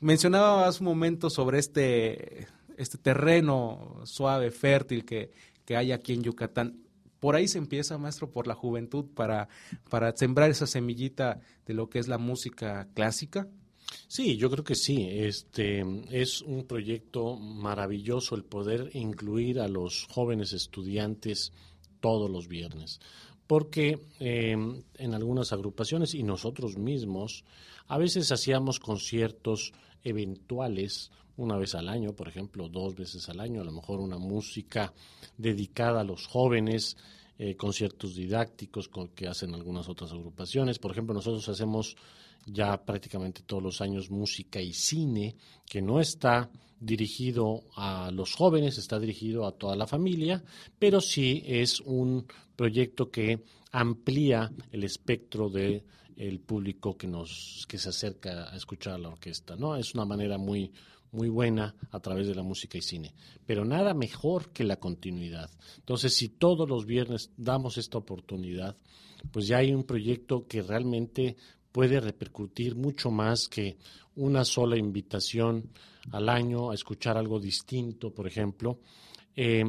Mencionaba hace un momento sobre este, este terreno suave, fértil que, que hay aquí en Yucatán. Por ahí se empieza, maestro, por la juventud para, para sembrar esa semillita de lo que es la música clásica. Sí, yo creo que sí. Este es un proyecto maravilloso el poder incluir a los jóvenes estudiantes todos los viernes, porque em, en algunas agrupaciones y nosotros mismos a veces hacíamos conciertos eventuales una vez al año, por ejemplo, dos veces al año, a lo mejor una música dedicada a los jóvenes, eh, conciertos didácticos que hacen algunas otras agrupaciones. Por ejemplo, nosotros hacemos ya prácticamente todos los años música y cine, que no está dirigido a los jóvenes, está dirigido a toda la familia, pero sí es un proyecto que amplía el espectro de el público que nos que se acerca a escuchar a la orquesta, ¿no? Es una manera muy muy buena a través de la música y cine, pero nada mejor que la continuidad. Entonces, si todos los viernes damos esta oportunidad, pues ya hay un proyecto que realmente puede repercutir mucho más que una sola invitación al año a escuchar algo distinto, por ejemplo. Eh,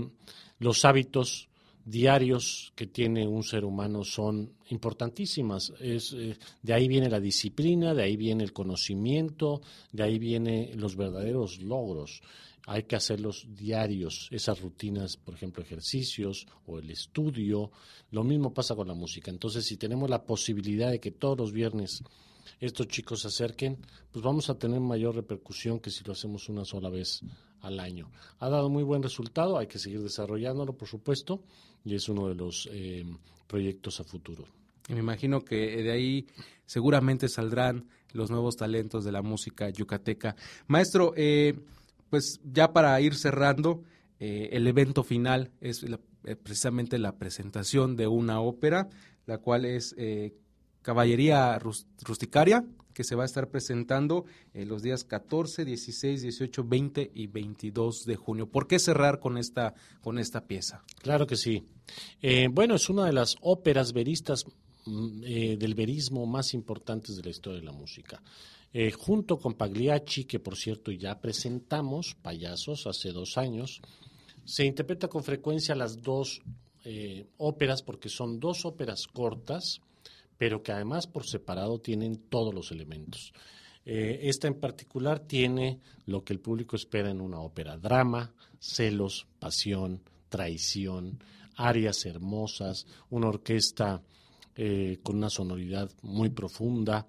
los hábitos diarios que tiene un ser humano son importantísimas. Es, eh, de ahí viene la disciplina, de ahí viene el conocimiento, de ahí vienen los verdaderos logros hay que hacerlos diarios, esas rutinas, por ejemplo, ejercicios o el estudio. Lo mismo pasa con la música. Entonces, si tenemos la posibilidad de que todos los viernes estos chicos se acerquen, pues vamos a tener mayor repercusión que si lo hacemos una sola vez al año. Ha dado muy buen resultado, hay que seguir desarrollándolo, por supuesto, y es uno de los eh, proyectos a futuro. Me imagino que de ahí seguramente saldrán los nuevos talentos de la música yucateca. Maestro, eh, pues ya para ir cerrando, eh, el evento final es precisamente la presentación de una ópera, la cual es Caballería Rusticaria, que se va a estar presentando en los días 14, 16, 18, 20 y 22 de junio. ¿Por qué cerrar con esta, con esta pieza? Claro que sí. Eh, bueno, es una de las óperas veristas mm, eh, del verismo más importantes de la historia de la música. Eh, junto con Pagliacci, que por cierto ya presentamos, Payasos, hace dos años, se interpreta con frecuencia las dos óperas porque son dos óperas cortas pero que además por separado tienen todos los elementos. Eh, esta en particular tiene lo que el público espera en una ópera, drama, celos, pasión, traición, arias hermosas, una orquesta eh, con una sonoridad muy profunda,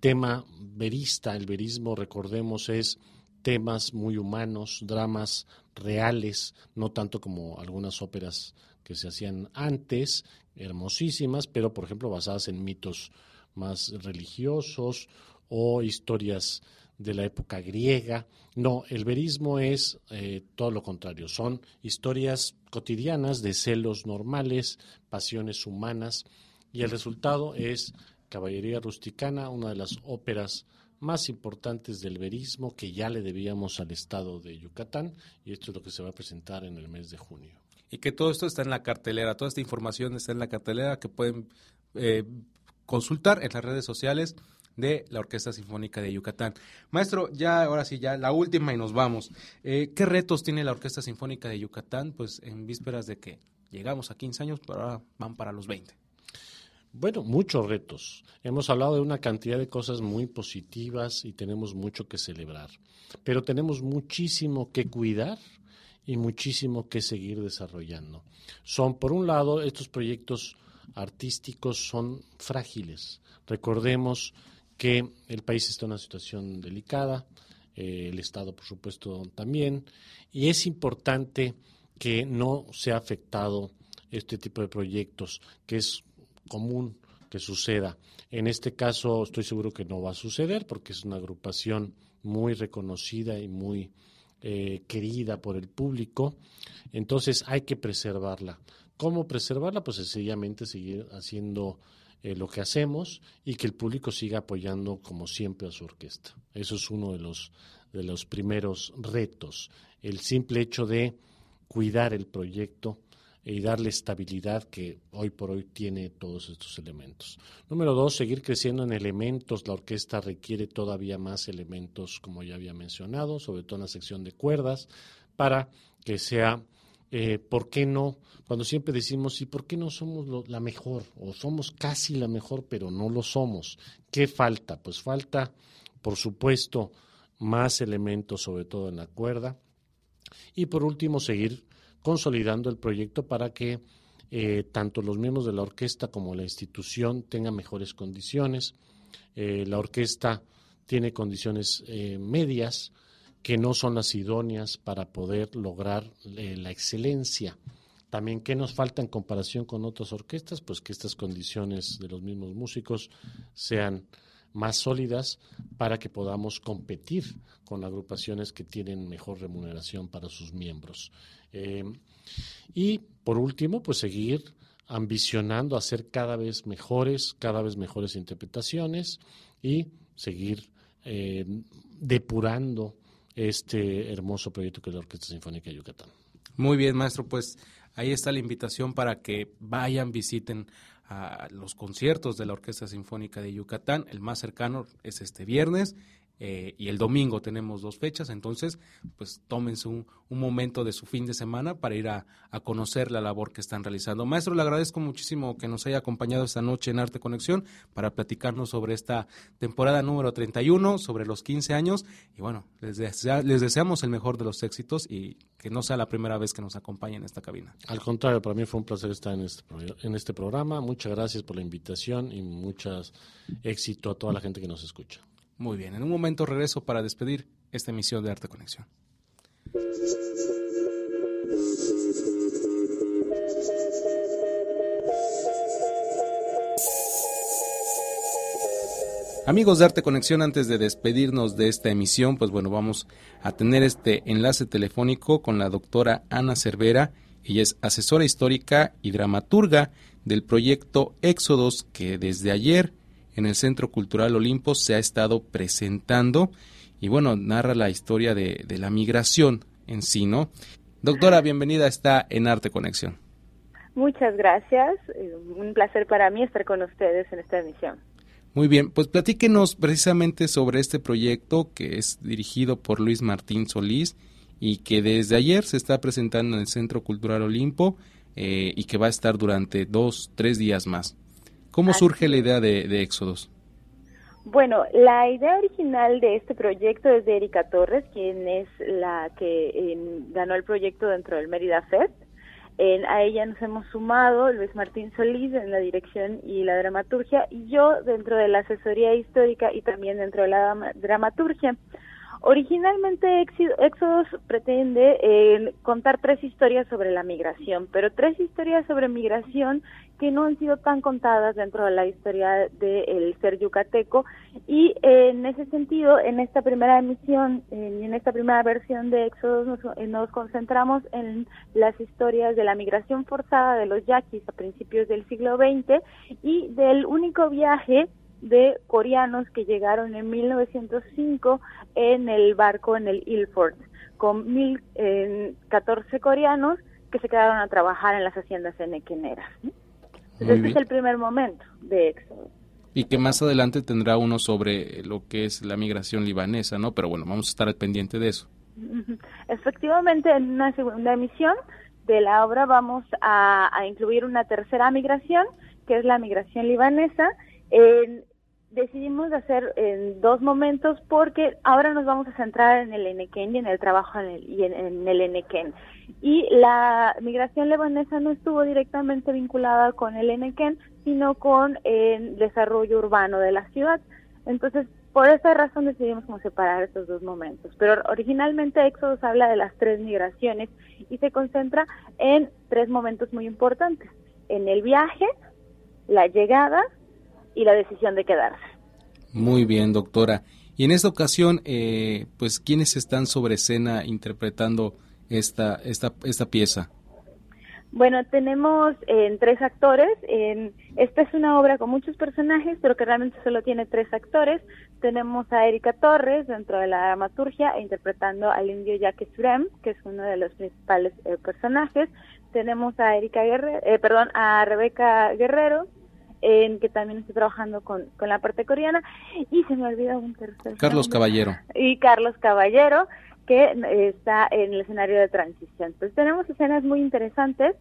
tema verista, el verismo, recordemos, es temas muy humanos, dramas reales, no tanto como algunas óperas que se hacían antes, hermosísimas, pero por ejemplo basadas en mitos más religiosos o historias de la época griega. No, el verismo es eh, todo lo contrario, son historias cotidianas de celos normales, pasiones humanas, y el resultado es Caballería Rusticana, una de las óperas más importantes del verismo que ya le debíamos al estado de Yucatán, y esto es lo que se va a presentar en el mes de junio y que todo esto está en la cartelera, toda esta información está en la cartelera que pueden eh, consultar en las redes sociales de la Orquesta Sinfónica de Yucatán. Maestro, ya ahora sí, ya la última y nos vamos. Eh, ¿Qué retos tiene la Orquesta Sinfónica de Yucatán? Pues en vísperas de que llegamos a 15 años, pero ahora van para los 20. Bueno, muchos retos. Hemos hablado de una cantidad de cosas muy positivas y tenemos mucho que celebrar, pero tenemos muchísimo que cuidar y muchísimo que seguir desarrollando. Son, por un lado, estos proyectos artísticos son frágiles. Recordemos que el país está en una situación delicada, eh, el Estado, por supuesto, también, y es importante que no sea afectado este tipo de proyectos, que es común que suceda. En este caso estoy seguro que no va a suceder porque es una agrupación muy reconocida y muy eh, querida por el público, entonces hay que preservarla. ¿Cómo preservarla? Pues sencillamente seguir haciendo eh, lo que hacemos y que el público siga apoyando como siempre a su orquesta. Eso es uno de los, de los primeros retos, el simple hecho de cuidar el proyecto y darle estabilidad que hoy por hoy tiene todos estos elementos. Número dos, seguir creciendo en elementos. La orquesta requiere todavía más elementos, como ya había mencionado, sobre todo en la sección de cuerdas, para que sea, eh, ¿por qué no? Cuando siempre decimos, ¿y por qué no somos la mejor? O somos casi la mejor, pero no lo somos. ¿Qué falta? Pues falta, por supuesto, más elementos, sobre todo en la cuerda. Y por último, seguir consolidando el proyecto para que eh, tanto los miembros de la orquesta como la institución tengan mejores condiciones. Eh, la orquesta tiene condiciones eh, medias que no son las idóneas para poder lograr la excelencia. También, ¿qué nos falta en comparación con otras orquestas? Pues que estas condiciones de los mismos músicos sean más sólidas para que podamos competir con agrupaciones que tienen mejor remuneración para sus miembros. Eh, y por último, pues seguir ambicionando a ser cada vez mejores, cada vez mejores interpretaciones y seguir eh, depurando este hermoso proyecto que es la Orquesta Sinfónica de Yucatán. Muy bien, maestro, pues ahí está la invitación para que vayan, visiten a los conciertos de la Orquesta Sinfónica de Yucatán. El más cercano es este viernes eh, y el domingo tenemos dos fechas, entonces pues tómense un, momento de su fin de semana para ir a, conocer la labor que están realizando. Maestro, le agradezco muchísimo que nos haya acompañado esta noche en Arte Conexión para platicarnos sobre esta temporada número 31, sobre los 15 años y bueno, les, les deseamos el mejor de los éxitos y que no sea la primera vez que nos acompañen en esta cabina. Al contrario, para mí fue un placer estar en este, en este programa. Muchas gracias por la invitación y mucho éxito a toda la gente que nos escucha. Muy bien, en un momento regreso para despedir esta emisión de Arte Conexión. Amigos de Arte Conexión, antes de despedirnos de esta emisión, pues bueno, vamos a tener este enlace telefónico con la doctora Ana Cervera. Ella es asesora histórica y dramaturga del proyecto Éxodos, que desde ayer en el Centro Cultural Olimpo se ha estado presentando y bueno, narra la historia de, de la migración en sí, ¿no? Doctora, bienvenida está en Arte Conexión. Muchas gracias, eh, un placer para mí estar con ustedes en esta emisión. Muy bien, pues platíquenos precisamente sobre este proyecto que es dirigido por Luis Martín Solís y que desde ayer se está presentando en el Centro Cultural Olimpo eh, y que va a estar durante dos, tres días más. ¿Cómo surge la idea de, de Éxodos? Bueno, la idea original de este proyecto es de Erika Torres, quien es la que ganó el proyecto dentro del Mérida Fest a ella nos hemos sumado Luis Martín Solís en la dirección y la dramaturgia y yo dentro de la asesoría histórica y también dentro de la dramaturgia. Originalmente Éxodos pretende eh, contar tres historias sobre la migración, pero tres historias sobre migración que no han sido tan contadas dentro de la historia del ser yucateco y eh, en ese sentido, en esta primera emisión y en esta primera versión de Éxodos nos, eh, nos, concentramos en las historias de la migración forzada de los yaquis a principios del siglo XX y del único viaje de coreanos que llegaron en 1905 en el barco en el Ilford, con mil, eh, 14 coreanos que se quedaron a trabajar en las haciendas enequeneras. Entonces, este es el primer momento de éxodo. Y que más adelante tendrá uno sobre lo que es la migración libanesa, ¿no? Pero bueno, vamos a estar al pendiente de eso. Efectivamente, en una segunda emisión de la obra vamos a, a incluir una tercera migración, que es la migración libanesa. En, decidimos hacer en dos momentos porque ahora nos vamos a centrar en el Enequén y en el trabajo en el, y en, el Enequén. Y la migración lebanesa no estuvo directamente vinculada con el Enequén, sino con el desarrollo urbano de la ciudad. Entonces, por esa razón decidimos como separar estos dos momentos. Pero originalmente Éxodos habla de las tres migraciones y se concentra en tres momentos muy importantes. En el viaje, la llegada y la decisión de quedarse. Muy bien, doctora. Y en esta ocasión, eh, pues, ¿quiénes están sobre escena interpretando esta, esta, esta pieza? Bueno, tenemos en tres actores. En, esta es una obra con muchos personajes, pero que realmente solo tiene tres actores. Tenemos a Erika Torres dentro de la dramaturgia interpretando al indio Jacques Surem, que es uno de los principales eh, personajes. Tenemos a Erika Guerrero, eh, perdón, a Rebeca Guerrero en que también estoy trabajando con, con la parte coreana. Y se me olvida un tercer Carlos Caballero. Y Carlos Caballero que está en el escenario de transición. Pues tenemos escenas muy interesantes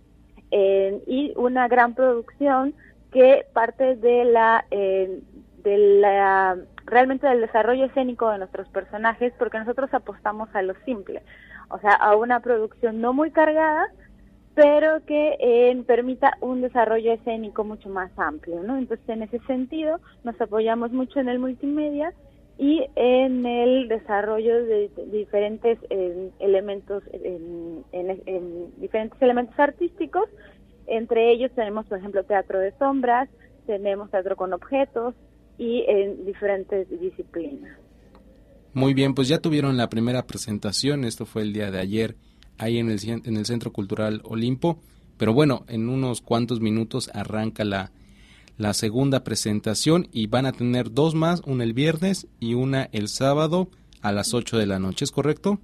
y una gran producción que parte de la de la realmente del desarrollo escénico de nuestros personajes porque nosotros apostamos a lo simple. O sea a una producción no muy cargada pero que eh, permita un desarrollo escénico mucho más amplio, ¿no? Entonces, en ese sentido, nos apoyamos mucho en el multimedia y en el desarrollo de, diferentes eh, elementos, en, diferentes elementos artísticos. Entre ellos tenemos, por ejemplo, teatro de sombras, tenemos teatro con objetos y en diferentes disciplinas. Muy bien, pues ya tuvieron la primera presentación, esto fue el día de ayer ahí en el, en el Centro Cultural Olimpo. Pero bueno, en unos cuantos minutos arranca la, la segunda presentación y van a tener dos más, una el viernes y una el sábado a las 8 de la noche, ¿es correcto?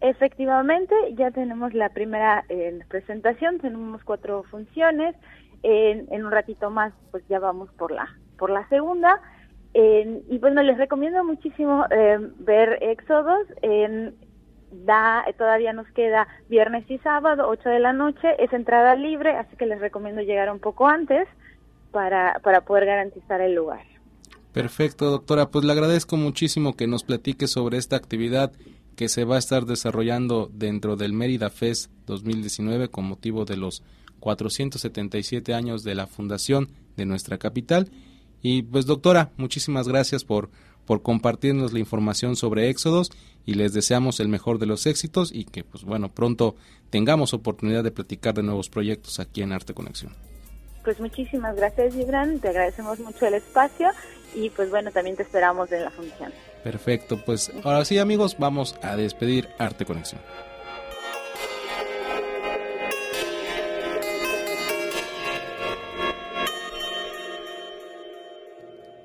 Efectivamente, ya tenemos la primera eh, presentación, tenemos cuatro funciones, en, un ratito más pues ya vamos por la, por la segunda. y bueno, les recomiendo muchísimo eh, ver Éxodos. En, da, todavía nos queda viernes y sábado, 8 de la noche, es entrada libre, así que les recomiendo llegar un poco antes para, para poder garantizar el lugar. Perfecto, doctora. Pues le agradezco muchísimo que nos platique sobre esta actividad que se va a estar desarrollando dentro del Mérida Fest 2019 con motivo de los 477 años de la fundación de nuestra capital. Y pues doctora, muchísimas gracias por, por compartirnos la información sobre Éxodos y les deseamos el mejor de los éxitos y que pues bueno, pronto tengamos oportunidad de platicar de nuevos proyectos aquí en Arte Conexión. Pues muchísimas gracias, Gibran. Te agradecemos mucho el espacio y pues bueno, también te esperamos en la función. Perfecto, pues ahora sí amigos, vamos a despedir Arte Conexión.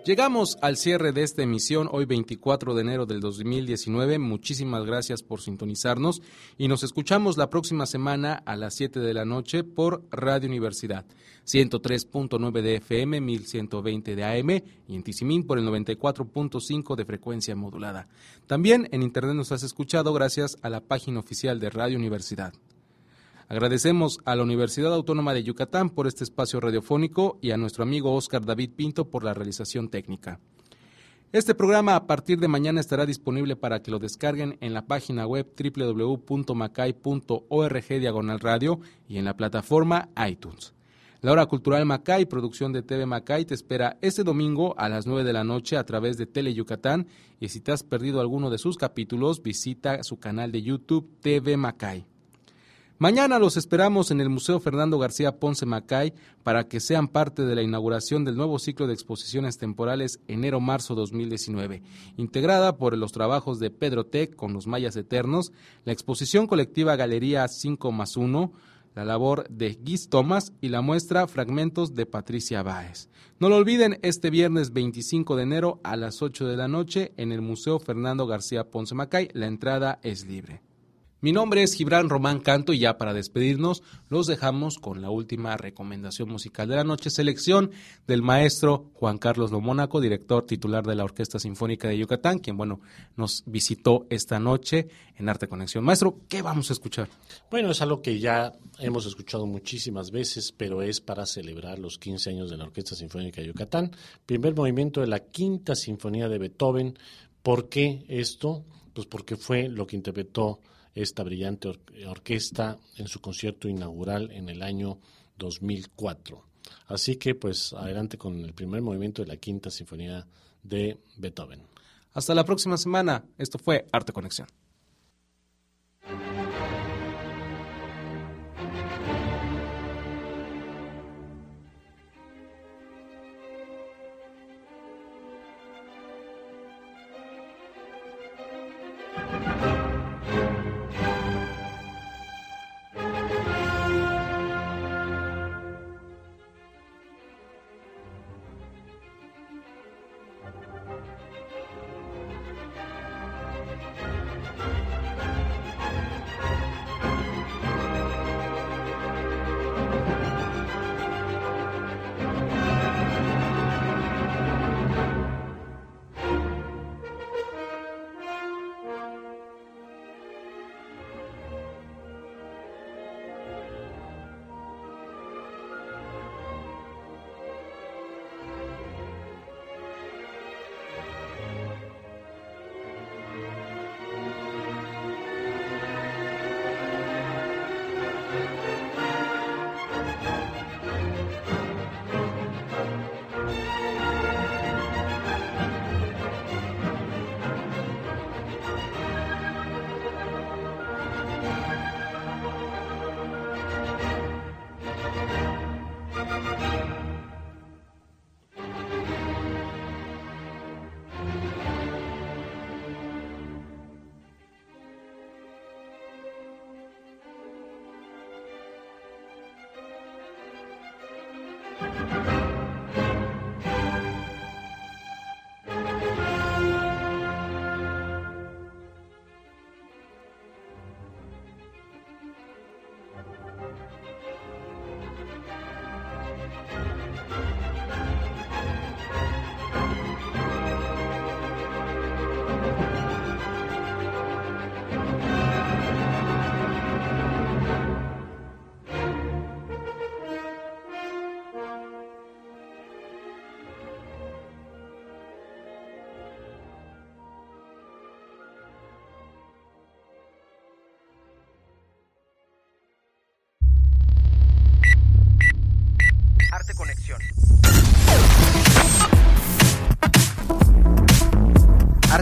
Llegamos al cierre de esta emisión hoy 24 de enero del 2019. Muchísimas gracias por sintonizarnos y nos escuchamos la próxima semana a las 7 de la noche por Radio Universidad 103.9 de FM, 1120 de AM y en Tizimín por el 94.5 de frecuencia modulada. También en internet nos has escuchado gracias a la página oficial de Radio Universidad. Agradecemos a la Universidad Autónoma de Yucatán por este espacio radiofónico y a nuestro amigo Oscar David Pinto por la realización técnica. Este programa a partir de mañana estará disponible para que lo descarguen en la página web www.macay.org diagonal radio y en la plataforma iTunes. La hora cultural Macay, producción de TV Macay, te espera este domingo a las 9 de la noche a través de Tele Yucatán y si te has perdido alguno de sus capítulos, visita su canal de YouTube TV Macay. Mañana los esperamos en el Museo Fernando García Ponce Macay para que sean parte de la inauguración del nuevo ciclo de exposiciones temporales enero-marzo 2019, integrada por los trabajos de Pedro Tec con los mayas eternos, la exposición colectiva Galería 5 más 1, la labor de Guis Thomas y la muestra Fragmentos de Patricia Báez. No lo olviden, este viernes 25 de enero a las 8 de la noche en el Museo Fernando García Ponce Macay, la entrada es libre. Mi nombre es Gibran Román Canto y ya para despedirnos los dejamos con la última recomendación musical de la noche, selección del maestro Juan Carlos Lomónaco, director titular de la Orquesta Sinfónica de Yucatán, quien bueno, nos visitó esta noche en Arte Conexión. Maestro, ¿qué vamos a escuchar? Bueno, es algo que ya hemos escuchado muchísimas veces, pero es para celebrar los 15 años de la Orquesta Sinfónica de Yucatán. Primer movimiento de la Quinta Sinfonía de Beethoven. ¿Por qué esto? Pues porque fue lo que interpretó esta brillante orquesta en su concierto inaugural en el año 2004. Así que pues adelante con el primer movimiento de la quinta sinfonía de Beethoven. Hasta la próxima semana. Esto fue Arte Conexión.